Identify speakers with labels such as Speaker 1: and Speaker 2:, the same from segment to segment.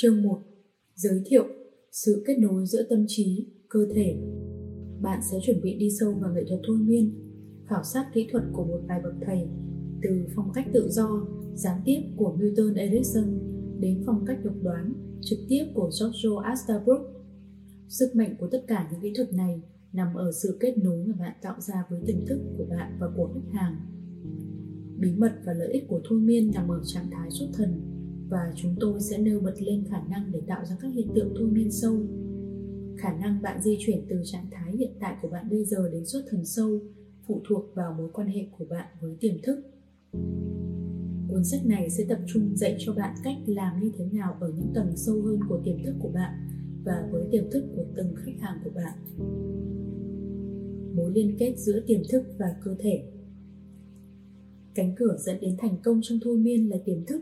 Speaker 1: Chương 1 Giới thiệu Sự kết nối giữa tâm trí, cơ thể Bạn sẽ chuẩn bị đi sâu vào nghệ thuật thôi miên khảo sát kỹ thuật của một vài bậc thầy từ phong cách tự do, gián tiếp của Milton Erickson đến phong cách độc đoán, trực tiếp của Giorgio Astabrook. Sức mạnh của tất cả những kỹ thuật này nằm ở sự kết nối mà bạn tạo ra với tiềm thức của bạn và của khách hàng. Bí mật và lợi ích của thôi miên nằm ở trạng thái xuất thần và chúng tôi sẽ nêu bật lên khả năng để tạo ra các hiện tượng thôi miên sâu. Khả năng bạn di chuyển từ trạng thái hiện tại của bạn bây giờ đến xuất thần sâu phụ thuộc vào mối quan hệ của bạn với tiềm thức. Cuốn sách này sẽ tập trung dạy cho bạn cách làm như thế nào ở những tầng sâu hơn của tiềm thức của bạn và với tiềm thức của từng khách hàng của bạn. Mối liên kết giữa tiềm thức và cơ thể Cánh cửa dẫn đến thành công trong thôi miên là tiềm thức.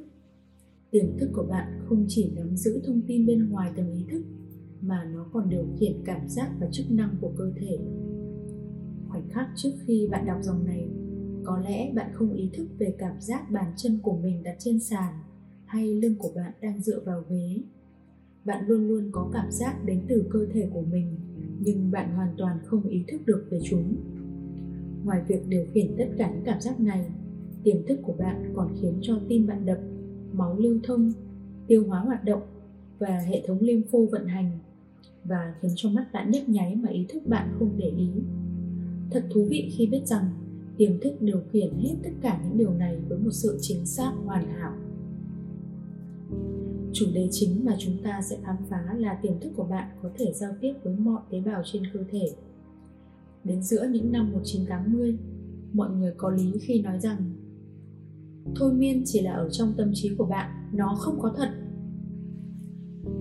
Speaker 1: Tiềm thức của bạn không chỉ nắm giữ thông tin bên ngoài tầng ý thức, mà nó còn điều khiển cảm giác và chức năng của cơ thể. Khoảnh khắc trước khi bạn đọc dòng này, có lẽ bạn không ý thức về cảm giác bàn chân của mình đặt trên sàn hay lưng của bạn đang dựa vào ghế. Bạn luôn luôn có cảm giác đến từ cơ thể của mình, nhưng bạn hoàn toàn không ý thức được về chúng. Ngoài việc điều khiển tất cả những cảm giác này, tiềm thức của bạn còn khiến cho tim bạn đập, máu lưu thông, tiêu hóa hoạt động và hệ thống lympho vận hành và khiến cho mắt bạn nhấp nháy mà ý thức bạn không để ý. Thật thú vị khi biết rằng tiềm thức điều khiển hết tất cả những điều này với một sự chính xác hoàn hảo. Chủ đề chính mà chúng ta sẽ khám phá là tiềm thức của bạn có thể giao tiếp với mọi tế bào trên cơ thể. Đến giữa những năm 1980, mọi người có lý khi nói rằng thôi miên chỉ là ở trong tâm trí của bạn, nó không có thật.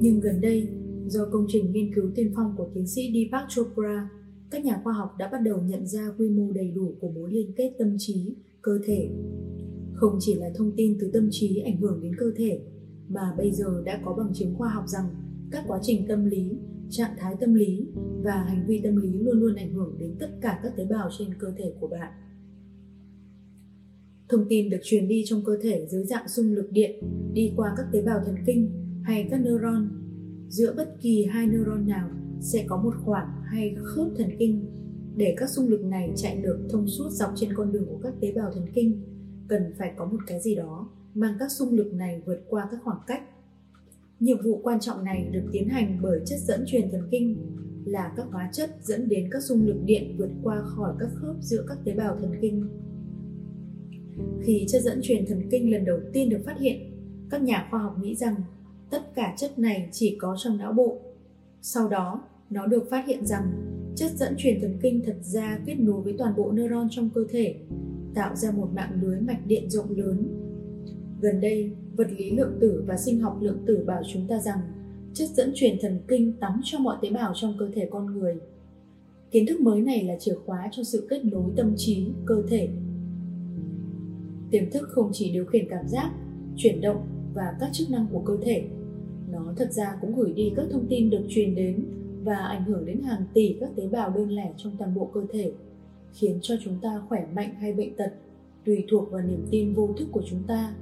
Speaker 1: Nhưng gần đây, do công trình nghiên cứu tiên phong của tiến sĩ Deepak Chopra các nhà khoa học đã bắt đầu nhận ra quy mô đầy đủ của mối liên kết tâm trí, cơ thể. Không chỉ là thông tin từ tâm trí ảnh hưởng đến cơ thể, mà bây giờ đã có bằng chứng khoa học rằng các quá trình tâm lý, trạng thái tâm lý và hành vi tâm lý luôn luôn ảnh hưởng đến tất cả các tế bào trên cơ thể của bạn. Thông tin được truyền đi trong cơ thể dưới dạng xung lực điện, đi qua các tế bào thần kinh hay các neuron. Giữa bất kỳ hai neuron nào sẽ có một khoảng hay khớp thần kinh. Để các xung lực này chạy được thông suốt dọc trên con đường của các tế bào thần kinh, cần phải có một cái gì đó mang các xung lực này vượt qua các khoảng cách. Nhiệm vụ quan trọng này được tiến hành bởi chất dẫn truyền thần kinh, là các hóa chất dẫn đến các xung lực điện vượt qua khỏi các khớp giữa các tế bào thần kinh khi chất dẫn truyền thần kinh lần đầu tiên được phát hiện các nhà khoa học nghĩ rằng tất cả chất này chỉ có trong não bộ sau đó, nó được phát hiện rằng chất dẫn truyền thần kinh thật ra kết nối với toàn bộ neuron trong cơ thể, tạo ra một mạng lưới mạch điện rộng lớn. Gần đây, vật lý lượng tử và sinh học lượng tử bảo chúng ta rằng chất dẫn truyền thần kinh tắm cho mọi tế bào trong cơ thể con người. Kiến thức mới này là chìa khóa cho sự kết nối tâm trí, cơ thể. Tiềm thức không chỉ điều khiển cảm giác, chuyển động và các chức năng của cơ thể nó thật ra cũng gửi đi các thông tin được truyền đến và ảnh hưởng đến hàng tỷ các tế bào đơn lẻ trong toàn bộ cơ thể, khiến cho chúng ta khỏe mạnh hay bệnh tật, tùy thuộc vào niềm tin vô thức của chúng ta.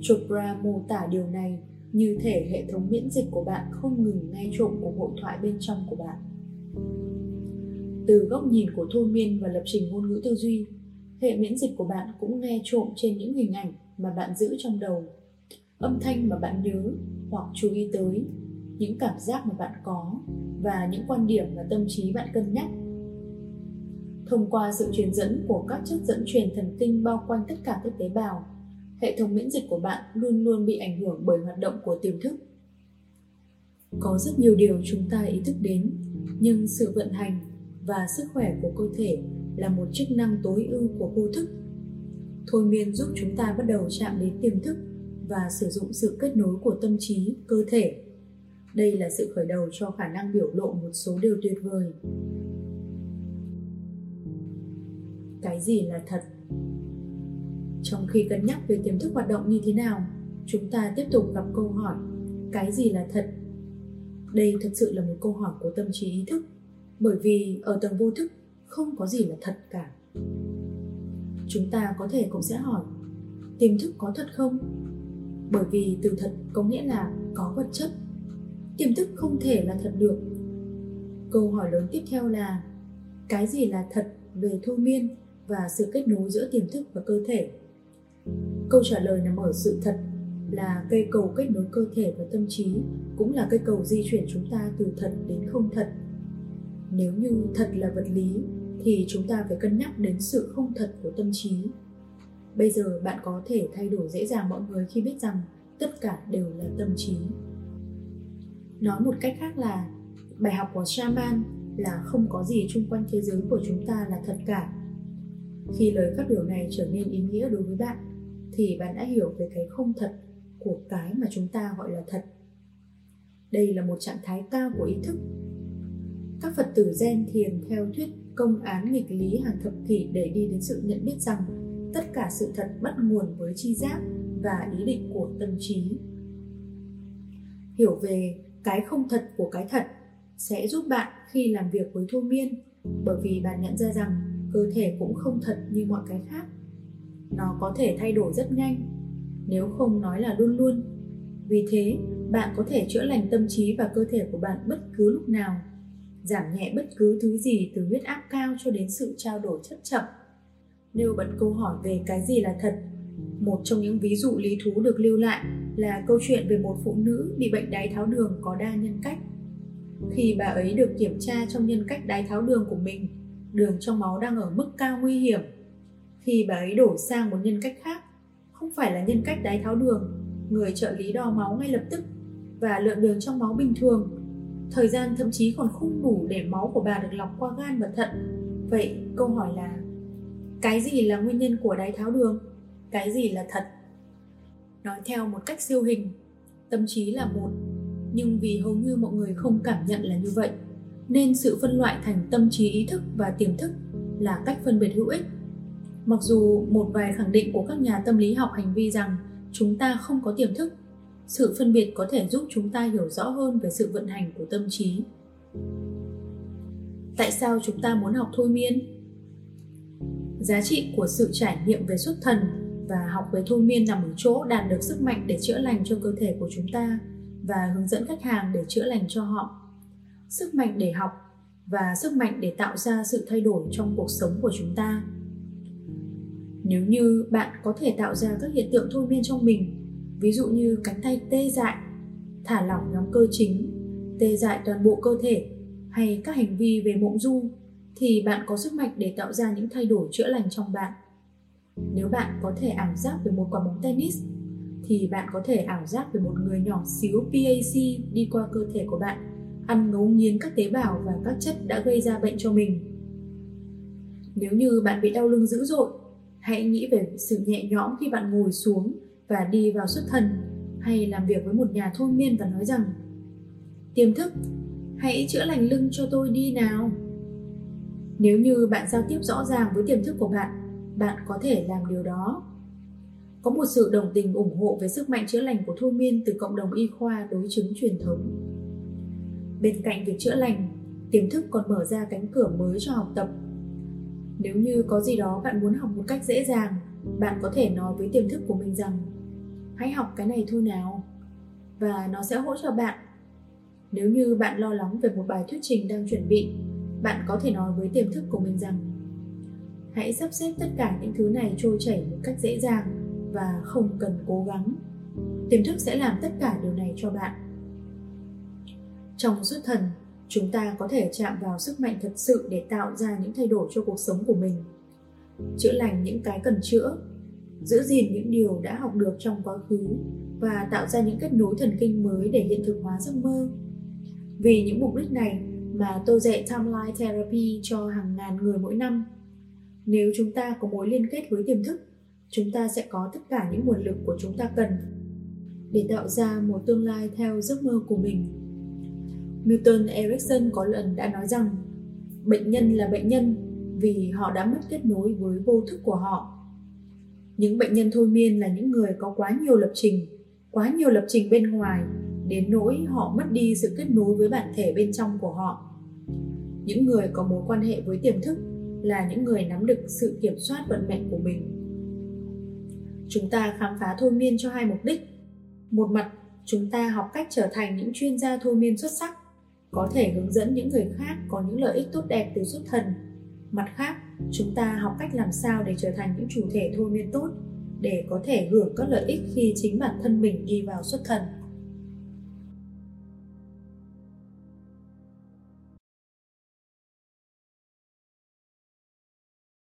Speaker 1: Chopra mô tả điều này như thể hệ thống miễn dịch của bạn không ngừng nghe trộm cuộc hội thoại bên trong của bạn. Từ góc nhìn của thôi miên và lập trình ngôn ngữ tư duy, hệ miễn dịch của bạn cũng nghe trộm trên những hình ảnh mà bạn giữ trong đầu, âm thanh mà bạn nhớ hoặc chú ý tới những cảm giác mà bạn có và những quan điểm mà tâm trí bạn cân nhắc. Thông qua sự truyền dẫn của các chất dẫn truyền thần kinh bao quanh tất cả các tế bào hệ thống miễn dịch của bạn luôn luôn bị ảnh hưởng bởi hoạt động của tiềm thức. Có rất nhiều điều chúng ta ý thức đến nhưng sự vận hành và sức khỏe của cơ thể là một chức năng tối ưu của vô thức thôi miên giúp chúng ta bắt đầu chạm đến tiềm thức và sử dụng sự kết nối của tâm trí, cơ thể. Đây là sự khởi đầu cho khả năng biểu lộ một số điều tuyệt vời. Cái gì là thật? Trong khi cân nhắc về tiềm thức hoạt động như thế nào, chúng ta tiếp tục gặp câu hỏi cái gì là thật? Đây thật sự là một câu hỏi của tâm trí ý thức, bởi vì ở tầng vô thức không có gì là thật cả. Chúng ta có thể cũng sẽ hỏi, tiềm thức có thật không? Bởi vì từ thật có nghĩa là có vật chất. Tiềm thức không thể là thật được. Câu hỏi lớn tiếp theo là, cái gì là thật về thôi miên và sự kết nối giữa tiềm thức và cơ thể? Câu trả lời nằm ở sự thật là cây cầu kết nối cơ thể và tâm trí cũng là cây cầu di chuyển chúng ta từ thật đến không thật. Nếu như thật là vật lý thì chúng ta phải cân nhắc đến sự không thật của tâm trí. Bây giờ bạn có thể thay đổi dễ dàng mọi người khi biết rằng tất cả đều là tâm trí. Nói một cách khác là, bài học của shaman là không có gì chung quanh thế giới của chúng ta là thật cả. Khi lời phát biểu này trở nên ý nghĩa đối với bạn, thì bạn đã hiểu về cái không thật của cái mà chúng ta gọi là thật. Đây là một trạng thái cao của ý thức. Các phật tử zen thiền theo thuyết công án nghịch lý hàng thập kỷ để đi đến sự nhận biết rằng tất cả sự thật bắt nguồn với chi giác và ý định của tâm trí. Hiểu về cái không thật của cái thật sẽ giúp bạn khi làm việc với thôi miên, bởi vì bạn nhận ra rằng cơ thể cũng không thật như mọi cái khác. Nó có thể thay đổi rất nhanh, nếu không nói là luôn luôn. Vì thế, bạn có thể chữa lành tâm trí và cơ thể của bạn bất cứ lúc nào giảm nhẹ bất cứ thứ gì từ huyết áp cao cho đến sự trao đổi chất chậm nêu bật câu hỏi về cái gì là thật, một trong những ví dụ lý thú được lưu lại là câu chuyện về một phụ nữ bị bệnh đái tháo đường có đa nhân cách. Khi bà ấy được kiểm tra trong nhân cách đái tháo đường của mình, đường trong máu đang ở mức cao nguy hiểm. Khi bà ấy đổi sang một nhân cách khác, không phải là nhân cách đái tháo đường, người trợ lý đo máu ngay lập tức và lượng đường trong máu bình thường thời gian thậm chí còn không đủ để máu của bà được lọc qua gan và thận. Vậy câu hỏi là, cái gì là nguyên nhân của đái tháo đường? Cái gì là thật? Nói theo một cách siêu hình, tâm trí là một, nhưng vì hầu như mọi người không cảm nhận là như vậy, nên sự phân loại thành tâm trí ý thức và tiềm thức là cách phân biệt hữu ích. Mặc dù một vài khẳng định của các nhà tâm lý học hành vi rằng chúng ta không có tiềm thức sự phân biệt có thể giúp chúng ta hiểu rõ hơn về sự vận hành của tâm trí. Tại sao chúng ta muốn học thôi miên? Giá trị của sự trải nghiệm về xuất thần và học về thôi miên nằm ở chỗ đạt được sức mạnh để chữa lành cho cơ thể của chúng ta và hướng dẫn khách hàng để chữa lành cho họ. Sức mạnh để học và sức mạnh để tạo ra sự thay đổi trong cuộc sống của chúng ta. Nếu như bạn có thể tạo ra các hiện tượng thôi miên trong mình ví dụ như cánh tay tê dại thả lỏng nhóm cơ chính tê dại toàn bộ cơ thể hay các hành vi về mộng du thì bạn có sức mạnh để tạo ra những thay đổi chữa lành trong bạn nếu bạn có thể ảo giác về một quả bóng tennis thì bạn có thể ảo giác về một người nhỏ xíu PAC đi qua cơ thể của bạn ăn ngấu nghiến các tế bào và các chất đã gây ra bệnh cho mình. Nếu như bạn bị đau lưng dữ dội, hãy nghĩ về sự nhẹ nhõm khi bạn ngồi xuống và đi vào xuất thần hay làm việc với một nhà thôi miên và nói rằng tiềm thức, hãy chữa lành lưng cho tôi đi nào. Nếu như bạn giao tiếp rõ ràng với tiềm thức của bạn, bạn có thể làm điều đó. Có một sự đồng tình ủng hộ về sức mạnh chữa lành của thôi miên từ cộng đồng y khoa đối chứng truyền thống. Bên cạnh việc chữa lành, tiềm thức còn mở ra cánh cửa mới cho học tập. Nếu như có gì đó bạn muốn học một cách dễ dàng, bạn có thể nói với tiềm thức của mình rằng hãy học cái này thôi nào và nó sẽ hỗ trợ bạn. Nếu như bạn lo lắng về một bài thuyết trình đang chuẩn bị, bạn có thể nói với tiềm thức của mình rằng hãy sắp xếp tất cả những thứ này trôi chảy một cách dễ dàng và không cần cố gắng. Tiềm thức sẽ làm tất cả điều này cho bạn trong xuất thần, chúng ta có thể chạm vào sức mạnh thật sự để tạo ra những thay đổi cho cuộc sống của mình. Chữa lành những cái cần chữa, giữ gìn những điều đã học được trong quá khứ và tạo ra những kết nối thần kinh mới để hiện thực hóa giấc mơ. Vì những mục đích này mà tôi dạy Timeline Therapy cho hàng ngàn người mỗi năm. Nếu chúng ta có mối liên kết với tiềm thức, chúng ta sẽ có tất cả những nguồn lực của chúng ta cần để tạo ra một tương lai theo giấc mơ của mình Milton Erickson có lần đã nói rằng bệnh nhân là bệnh nhân vì họ đã mất kết nối với vô thức của họ. Những bệnh nhân thôi miên là những người có quá nhiều lập trình, quá nhiều lập trình bên ngoài đến nỗi họ mất đi sự kết nối với bản thể bên trong của họ. Những người có mối quan hệ với tiềm thức là những người nắm được sự kiểm soát vận mệnh của mình. Chúng ta khám phá thôi miên cho hai mục đích. Một mặt chúng ta học cách trở thành những chuyên gia thôi miên xuất sắc có thể hướng dẫn những người khác có những lợi ích tốt đẹp từ xuất thần mặt khác, chúng ta học cách làm sao để trở thành những chủ thể thôi miên tốt, để có thể hưởng các lợi ích khi chính bản thân mình đi vào xuất thần.